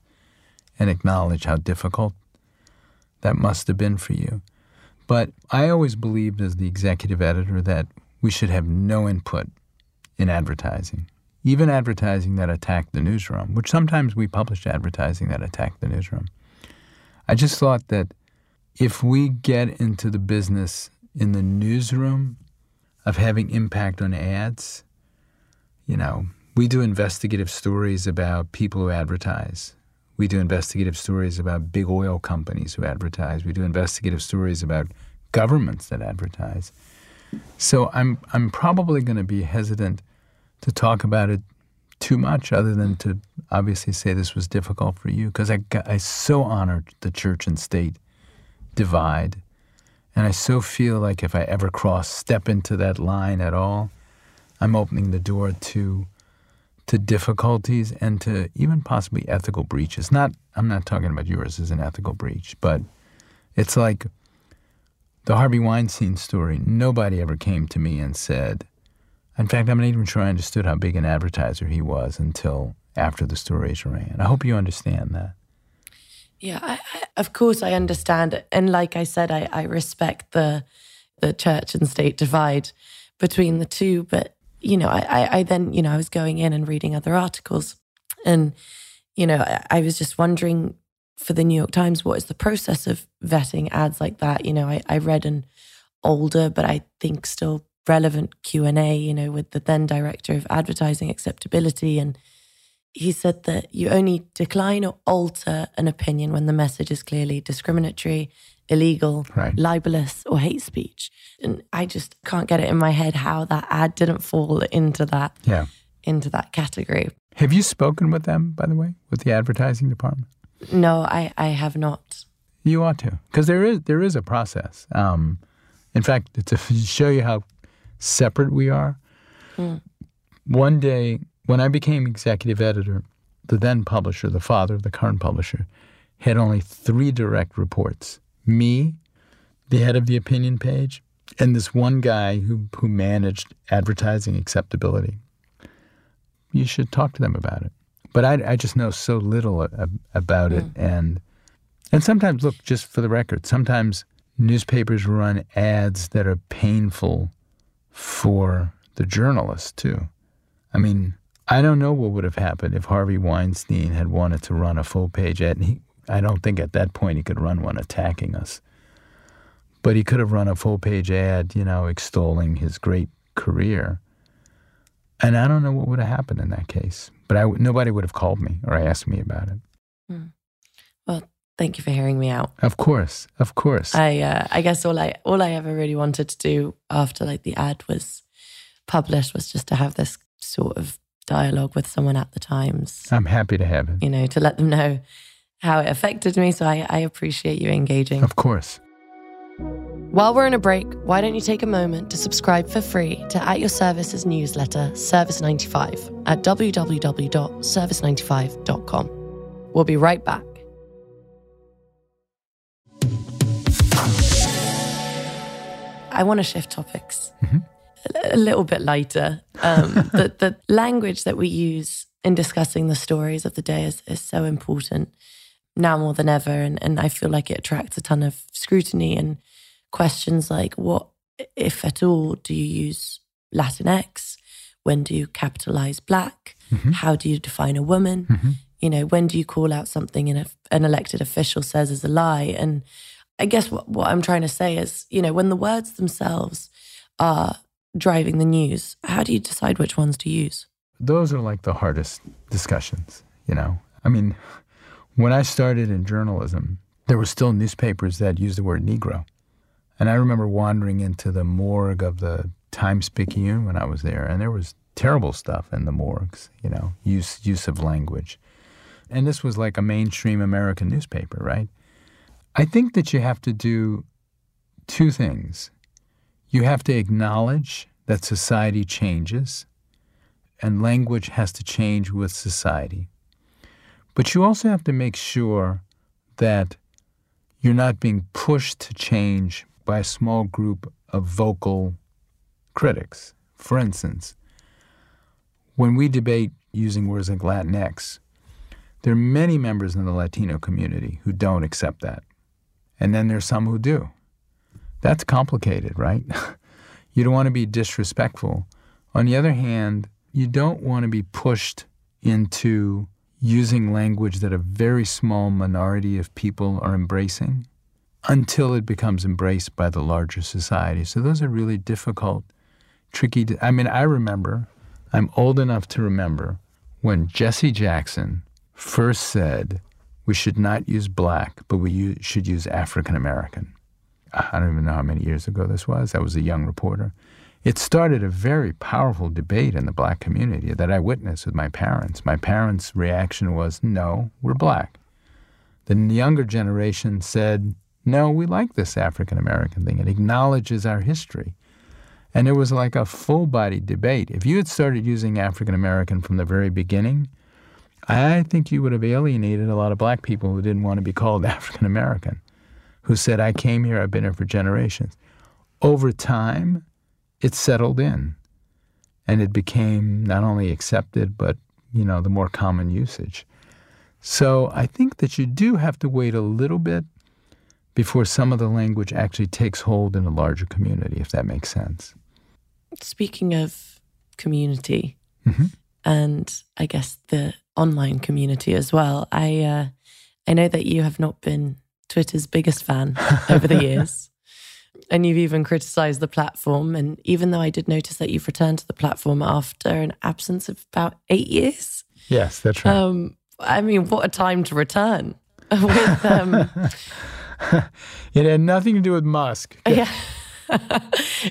H: and acknowledge how difficult that must have been for you. But I always believed as the executive editor that we should have no input in advertising, even advertising that attacked the newsroom, which sometimes we publish advertising that attacked the newsroom. I just thought that if we get into the business in the newsroom of having impact on ads, you know, we do investigative stories about people who advertise. We do investigative stories about big oil companies who advertise. We do investigative stories about governments that advertise. So I'm I'm probably going to be hesitant to talk about it too much, other than to obviously say this was difficult for you, because I I so honored the church and state divide, and I so feel like if I ever cross step into that line at all, I'm opening the door to to difficulties and to even possibly ethical breaches. Not I'm not talking about yours as an ethical breach, but it's like the Harvey Weinstein story. Nobody ever came to me and said, in fact, I'm not even sure I understood how big an advertiser he was until after the stories ran. I hope you understand that.
A: Yeah, I, I, of course I understand and like I said, I, I respect the the church and state divide between the two. But you know, I, I, then you know I was going in and reading other articles, and you know I, I was just wondering for the New York Times what is the process of vetting ads like that. You know, I, I read an older but I think still relevant Q and A. You know, with the then director of advertising acceptability and he said that you only decline or alter an opinion when the message is clearly discriminatory, illegal,
H: Right.
A: libelous, or hate speech. And I just can't get it in my head how that ad didn't fall into that
H: Yeah.
A: into that category.
H: Have you spoken with them, by the way, with the advertising department?
A: No, I, I have not.
H: You ought to, because there is there is a process. Um, in fact, to show you how separate we are, hmm. one day when I became executive editor, the then publisher, the father of the current publisher, had only three direct reports: me, the head of the opinion page, and this one guy who who managed advertising acceptability. You should talk to them about it. But I, I just know so little a, about it, hmm. and and sometimes, look, just for the record, sometimes newspapers run ads that are painful for the journalist, too. I mean, I don't know what would have happened if Harvey Weinstein had wanted to run a full page ad. And he, I don't think at that point he could run one attacking us. But he could have run a full page ad, you know, extolling his great career. And I don't know what would have happened in that case. But I, nobody would have called me or asked me about it.
A: Well, thank you for hearing me out.
H: Of course, of course.
A: I uh, I guess all I all I ever really wanted to do after like the ad was published was just to have this sort of dialogue with someone at the Times.
H: I'm happy to have it.
A: You know, to let them know how it affected me. So I, I appreciate you engaging.
H: Of course.
A: While we're in a break, why don't you take a moment to subscribe for free to At Your Service's newsletter, Service 95, at www.service95.com. We'll be right back. I want to shift topics a, a little bit lighter. Um, the, the language that we use in discussing the stories of the day is, is so important now more than ever. And, and I feel like it attracts a ton of scrutiny and questions like what, if at all, do you use Latinx? When do you capitalize black? Mm-hmm. How do you define a woman? Mm-hmm. You know, when do you call out something a, an elected official says is a lie? And I guess what, what I'm trying to say is, you know, when the words themselves are driving the news, how do you decide which ones to use?
H: Those are like the hardest discussions, you know? I mean, when I started in journalism, there were still newspapers that used the word Negro. And I remember wandering into the morgue of the Times Picayune when I was there, and there was terrible stuff in the morgues, you know, use use of language. And this was like a mainstream American newspaper, right? I think that you have to do two things. You have to acknowledge that society changes and language has to change with society. But you also have to make sure that you're not being pushed to change by a small group of vocal critics. For instance, when we debate using words like Latinx, there are many members in the Latino community who don't accept that. And then there's some who do. That's complicated, right? you don't want to be disrespectful. On the other hand, you don't want to be pushed into using language that a very small minority of people are embracing until it becomes embraced by the larger society. So those are really difficult, tricky. To, I mean, I remember, I'm old enough to remember when Jesse Jackson first said we should not use black, but we should use African American. Ah, I don't even know how many years ago this was. I was a young reporter. It started a very powerful debate in the black community that I witnessed with my parents. My parents' reaction was, no, we're black. The younger generation said, no, we like this African American thing. It acknowledges our history. And it was like a full body debate. If you had started using African American from the very beginning, I think you would have alienated a lot of black people who didn't want to be called African American, who said, I came here, I've been here for generations. Over time, it settled in and it became not only accepted, but, you know, the more common usage. So I think that you do have to wait a little bit before some of the language actually takes hold in a larger community, if that makes sense.
A: Speaking of community, mm-hmm. and I guess the online community as well, I uh, I know that you have not been Twitter's biggest fan over the years. And you've even criticized the platform. And even though I did notice that you've returned to the platform after an absence of about eight years.
H: Yes, that's right.
A: Um, I mean, what a time to return. With, um,
H: it had nothing to do with Musk.
A: yeah.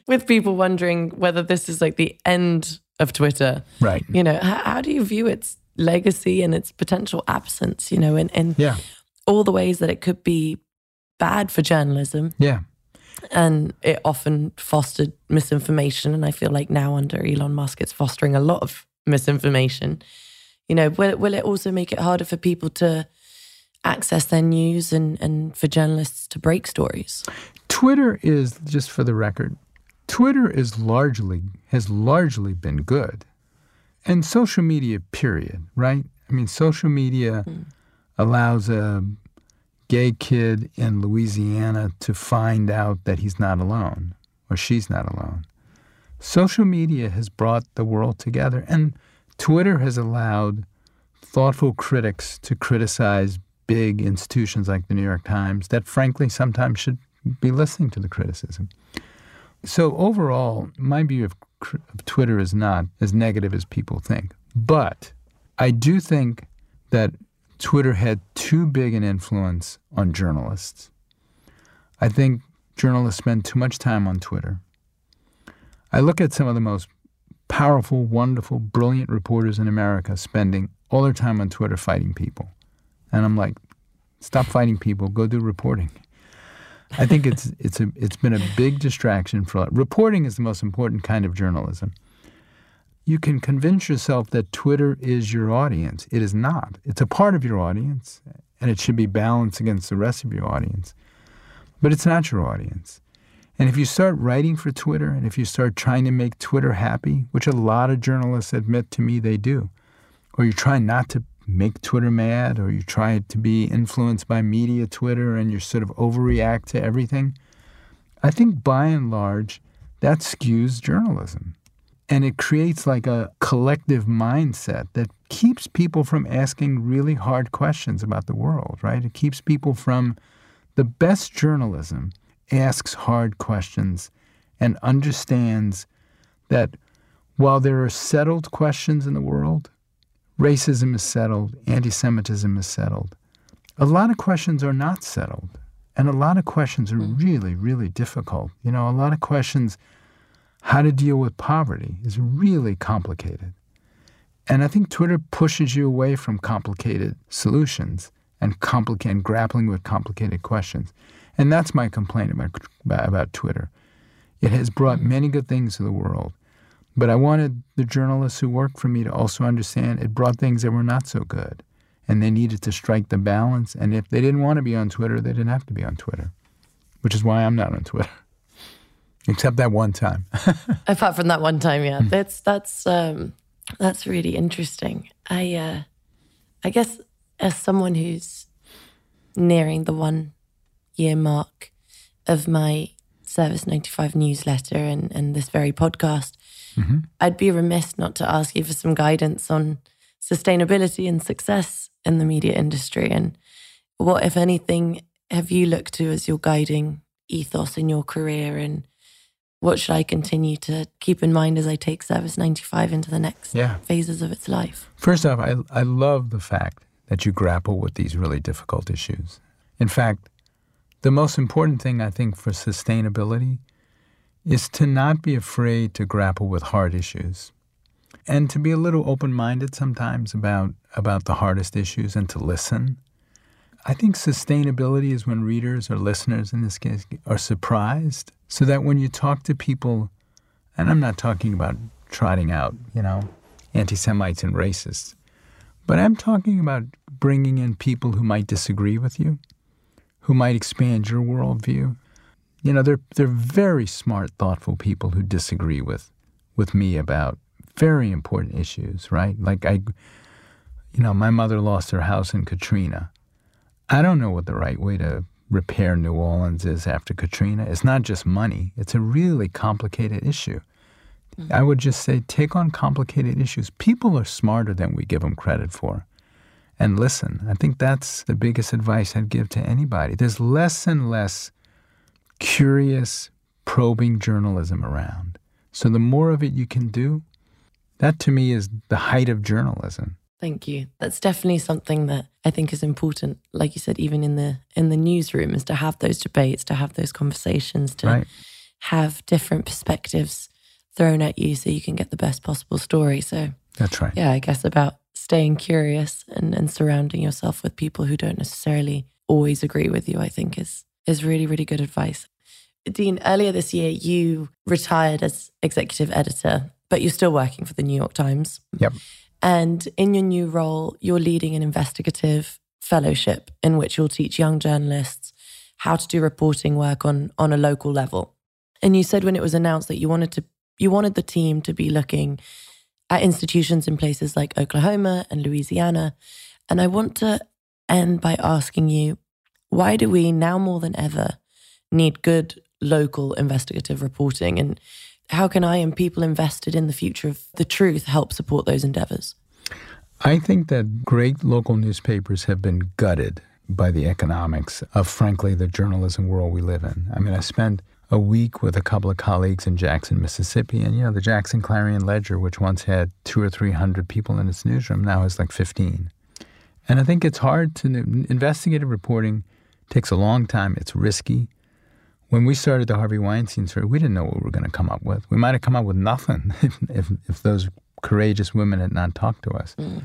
A: with people wondering whether this is like the end of Twitter.
H: Right.
A: You know, how, how do you view its legacy and its potential absence, you know, and, and
H: Yeah.
A: all the ways that it could be bad for journalism
H: Yeah.
A: and it often fostered misinformation. And I feel like now under Elon Musk, it's fostering a lot of misinformation. You know, will, will it also make it harder for people to access their news and, and for journalists to break stories?
H: Twitter is just for the record. Twitter is largely has largely been good, and social media. Period. Right? I mean, social media hmm. allows a gay kid in Louisiana to find out that he's not alone or she's not alone. Social media has brought the world together, and Twitter has allowed thoughtful critics to criticize big institutions like the New York Times that, frankly, sometimes should be listening to the criticism. So, overall, my view of, of Twitter is not as negative as people think. But I do think that Twitter had too big an influence on journalists. I think journalists spend too much time on Twitter. I look at some of the most powerful, wonderful, brilliant reporters in America spending all their time on Twitter fighting people. And I'm like, stop fighting people, go do reporting. I think it's it's a it's been a big distraction for reporting is the most important kind of journalism. You can convince yourself that Twitter is your audience. It is not. It's a part of your audience, and it should be balanced against the rest of your audience. But it's not your audience. And if you start writing for Twitter and if you start trying to make Twitter happy, which a lot of journalists admit to me they do, or you try not to make Twitter mad, or you try to be influenced by media Twitter and you sort of overreact to everything, I think by and large, that skews journalism. And it creates like a collective mindset that keeps people from asking really hard questions about the world, right? It keeps people from the best journalism asks hard questions and understands that while there are settled questions in the world, racism is settled, anti Semitism is settled, a lot of questions are not settled. And a lot of questions are mm. really, really difficult. You know, a lot of questions, how to deal with poverty is really complicated. And I think Twitter pushes you away from complicated solutions and, complicated, grappling with complicated questions. And that's my complaint about, about Twitter. It has brought mm. many good things to the world. But I wanted the journalists who worked for me to also understand it brought things that were not so good. And they needed to strike the balance. And if they didn't want to be on Twitter, they didn't have to be on Twitter, which is why I'm not on Twitter. Except that one time.
A: Apart from that one time, yeah. That's that's um, that's really interesting. I uh, I guess as someone who's nearing the one year mark of my Service 95 newsletter and, and this very podcast, mm-hmm. I'd be remiss not to ask you for some guidance on sustainability and success in the media industry. And what, if anything, have you looked to as your guiding ethos in your career? And what should I continue to keep in mind as I take Service 95 into the next yeah. phases of its life?
H: First off, I, I love the fact that you grapple with these really difficult issues. In fact, the most important thing, I think, for sustainability is to not be afraid to grapple with hard issues and to be a little open minded sometimes about, about the hardest issues and to listen. I think sustainability is when readers or listeners, in this case, are surprised so that when you talk to people, and I'm not talking about trotting out, you know, anti Semites and racists, but I'm talking about bringing in people who might disagree with you who might expand your worldview. You know, they're they're very smart, thoughtful people who disagree with with me about very important issues, right? Like I you know, my mother lost her house in Katrina. I don't know what the right way to repair New Orleans is after Katrina. It's not just money. It's a really complicated issue. Mm-hmm. I would just say take on complicated issues. People are smarter than we give them credit for and listen. I think that's the biggest advice I'd give to anybody. There's less and less curious, probing journalism around. So the more of it you can do, that to me is the height of journalism.
A: Thank you. That's definitely something that I think is important. Like you said, even in the in the newsroom, is to have those debates, to have those conversations, to right. have different perspectives thrown at you, so you can get the best possible story. So
H: that's right.
A: Yeah, I guess about staying curious and, and surrounding yourself with people who don't necessarily always agree with you, I think is is really, really good advice. Dean, earlier this year you retired as executive editor, but you're still working for the New York Times.
H: Yep.
A: And in your new role, you're leading an investigative fellowship in which you'll teach young journalists how to do reporting work on on a local level. And you said when it was announced that you wanted to you wanted the team to be looking at institutions in places like Oklahoma and Louisiana. And I want to end by asking you why do we now more than ever need good local investigative reporting? And how can I and people invested in the future of the truth help support those endeavors?
H: I think that great local newspapers have been gutted by the economics of, frankly, the journalism world we live in. I mean, I spent a week with a couple of colleagues in Jackson, Mississippi. And, you know, the Jackson Clarion Ledger, which once had two or 300 people in its newsroom, now has like 15. And I think it's hard to, investigative reporting takes a long time. It's risky. When we started the Harvey Weinstein story, we didn't know what we were going to come up with. We might have come up with nothing if, if, if those courageous women had not talked to us. Mm.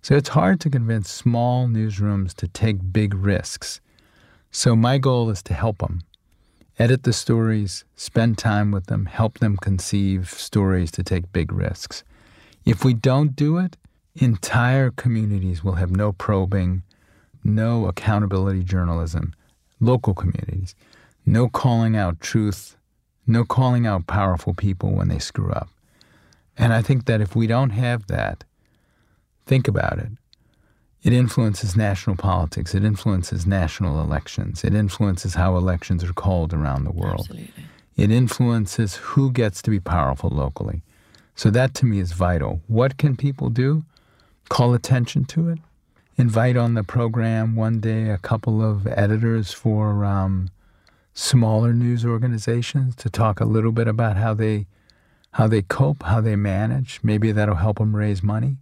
H: So it's hard to convince small newsrooms to take big risks. So my goal is to help them edit the stories, spend time with them, help them conceive stories to take big risks. If we don't do it, entire communities will have no probing, no accountability journalism, local communities, no calling out truth, no calling out powerful people when they screw up. And I think that if we don't have that, think about it. It influences national politics. It influences national elections. It influences how elections are called around the world.
A: Absolutely.
H: It influences who gets to be powerful locally. So that to me is vital. What can people do? Call attention to it. Invite on the program one day a couple of editors for um, smaller news organizations to talk a little bit about how they how they cope, how they manage. Maybe that'll help them raise money.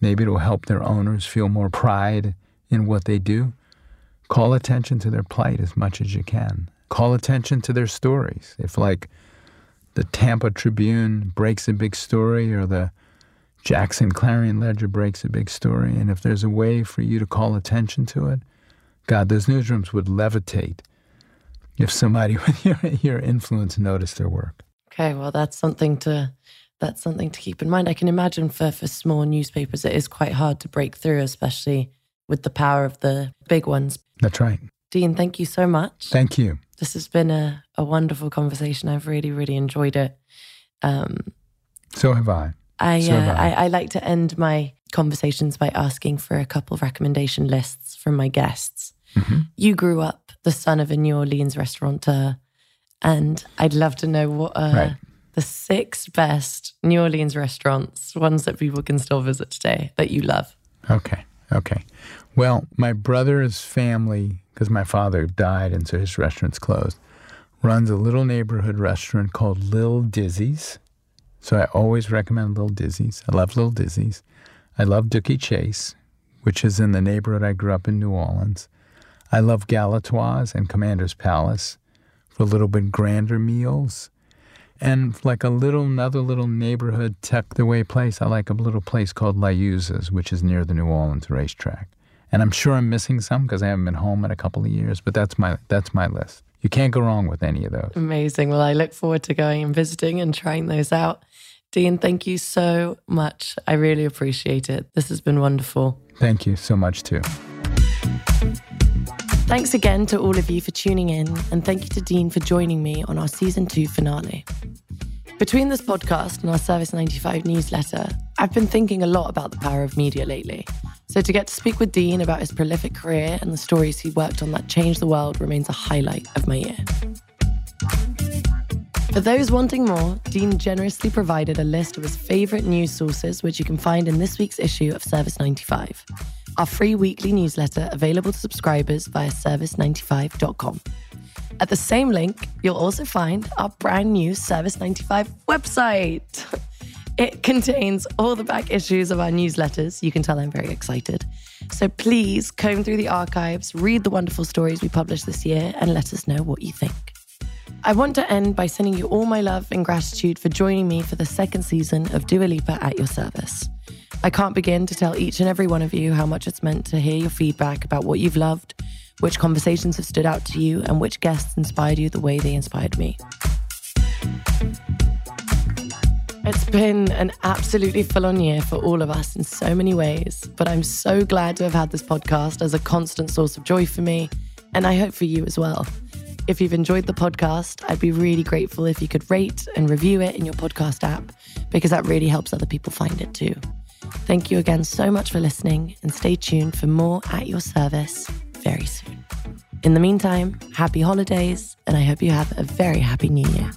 H: Maybe it'll help their owners feel more pride in what they do. Call attention to their plight as much as you can. Call attention to their stories. If, like, the Tampa Tribune breaks a big story or the Jackson Clarion Ledger breaks a big story, and if there's a way for you to call attention to it, God, those newsrooms would levitate if somebody with your, your influence noticed their work.
A: Okay, well, that's something to that's something to keep in mind. I can imagine for for small newspapers, it is quite hard to break through, especially with the power of the big ones.
H: That's right.
A: Dean, thank you so much.
H: Thank you.
A: This has been a, a wonderful conversation. I've really, really enjoyed it. Um,
H: So have I.
A: I,
H: So
A: uh,
H: have I.
A: I I like to end my conversations by asking for a couple of recommendation lists from my guests.
H: Mhm.
A: You grew up the son of a New Orleans restaurateur, and I'd love to know what are
H: Right.
A: the six best New Orleans restaurants, ones that people can still visit today that you love.
H: Okay. Okay. Well, my brother's family, because my father died and so his restaurant's closed, runs a little neighborhood restaurant called Lil Dizzy's. So I always recommend Lil Dizzy's. I love Lil Dizzy's. I love Dooky Chase, which is in the neighborhood I grew up in New Orleans. I love Galatoire's and Commander's Palace for a little bit grander meals. And like a little, another little neighborhood tucked away place, I like a little place called Liuzza's, which is near the New Orleans racetrack. And I'm sure I'm missing some because I haven't been home in a couple of years, but that's my that's my list. You can't go wrong with any of those.
A: Amazing. Well, I look forward to going and visiting and trying those out. Dean, thank you so much. I really appreciate it. This has been wonderful.
H: Thank you so much too.
A: Thanks again to all of you for tuning in, and thank you to Dean for joining me on our season two finale. Between this podcast and our Service 95 newsletter, I've been thinking a lot about the power of media lately. So to get to speak with Dean about his prolific career and the stories he worked on that changed the world remains a highlight of my year. For those wanting more, Dean generously provided a list of his favorite news sources, which you can find in this week's issue of Service 95, our free weekly newsletter available to subscribers via service95.com. At the same link, you'll also find our brand new Service 95 website. It contains all the back issues of our newsletters. You can tell I'm very excited. So please comb through the archives, read the wonderful stories we published this year, and let us know what you think. I want to end by sending you all my love and gratitude for joining me for the second season of Dua Lipa at your service. I can't begin to tell each and every one of you how much it's meant to hear your feedback about what you've loved, which conversations have stood out to you, and which guests inspired you the way they inspired me. It's been an absolutely full on year for all of us in so many ways, but I'm so glad to have had this podcast as a constant source of joy for me, and I hope for you as well. If you've enjoyed the podcast, I'd be really grateful if you could rate and review it in your podcast app, because that really helps other people find it too. Thank you again so much for listening, and stay tuned for more at your service very soon. In the meantime, happy holidays, and I hope you have a very happy new year.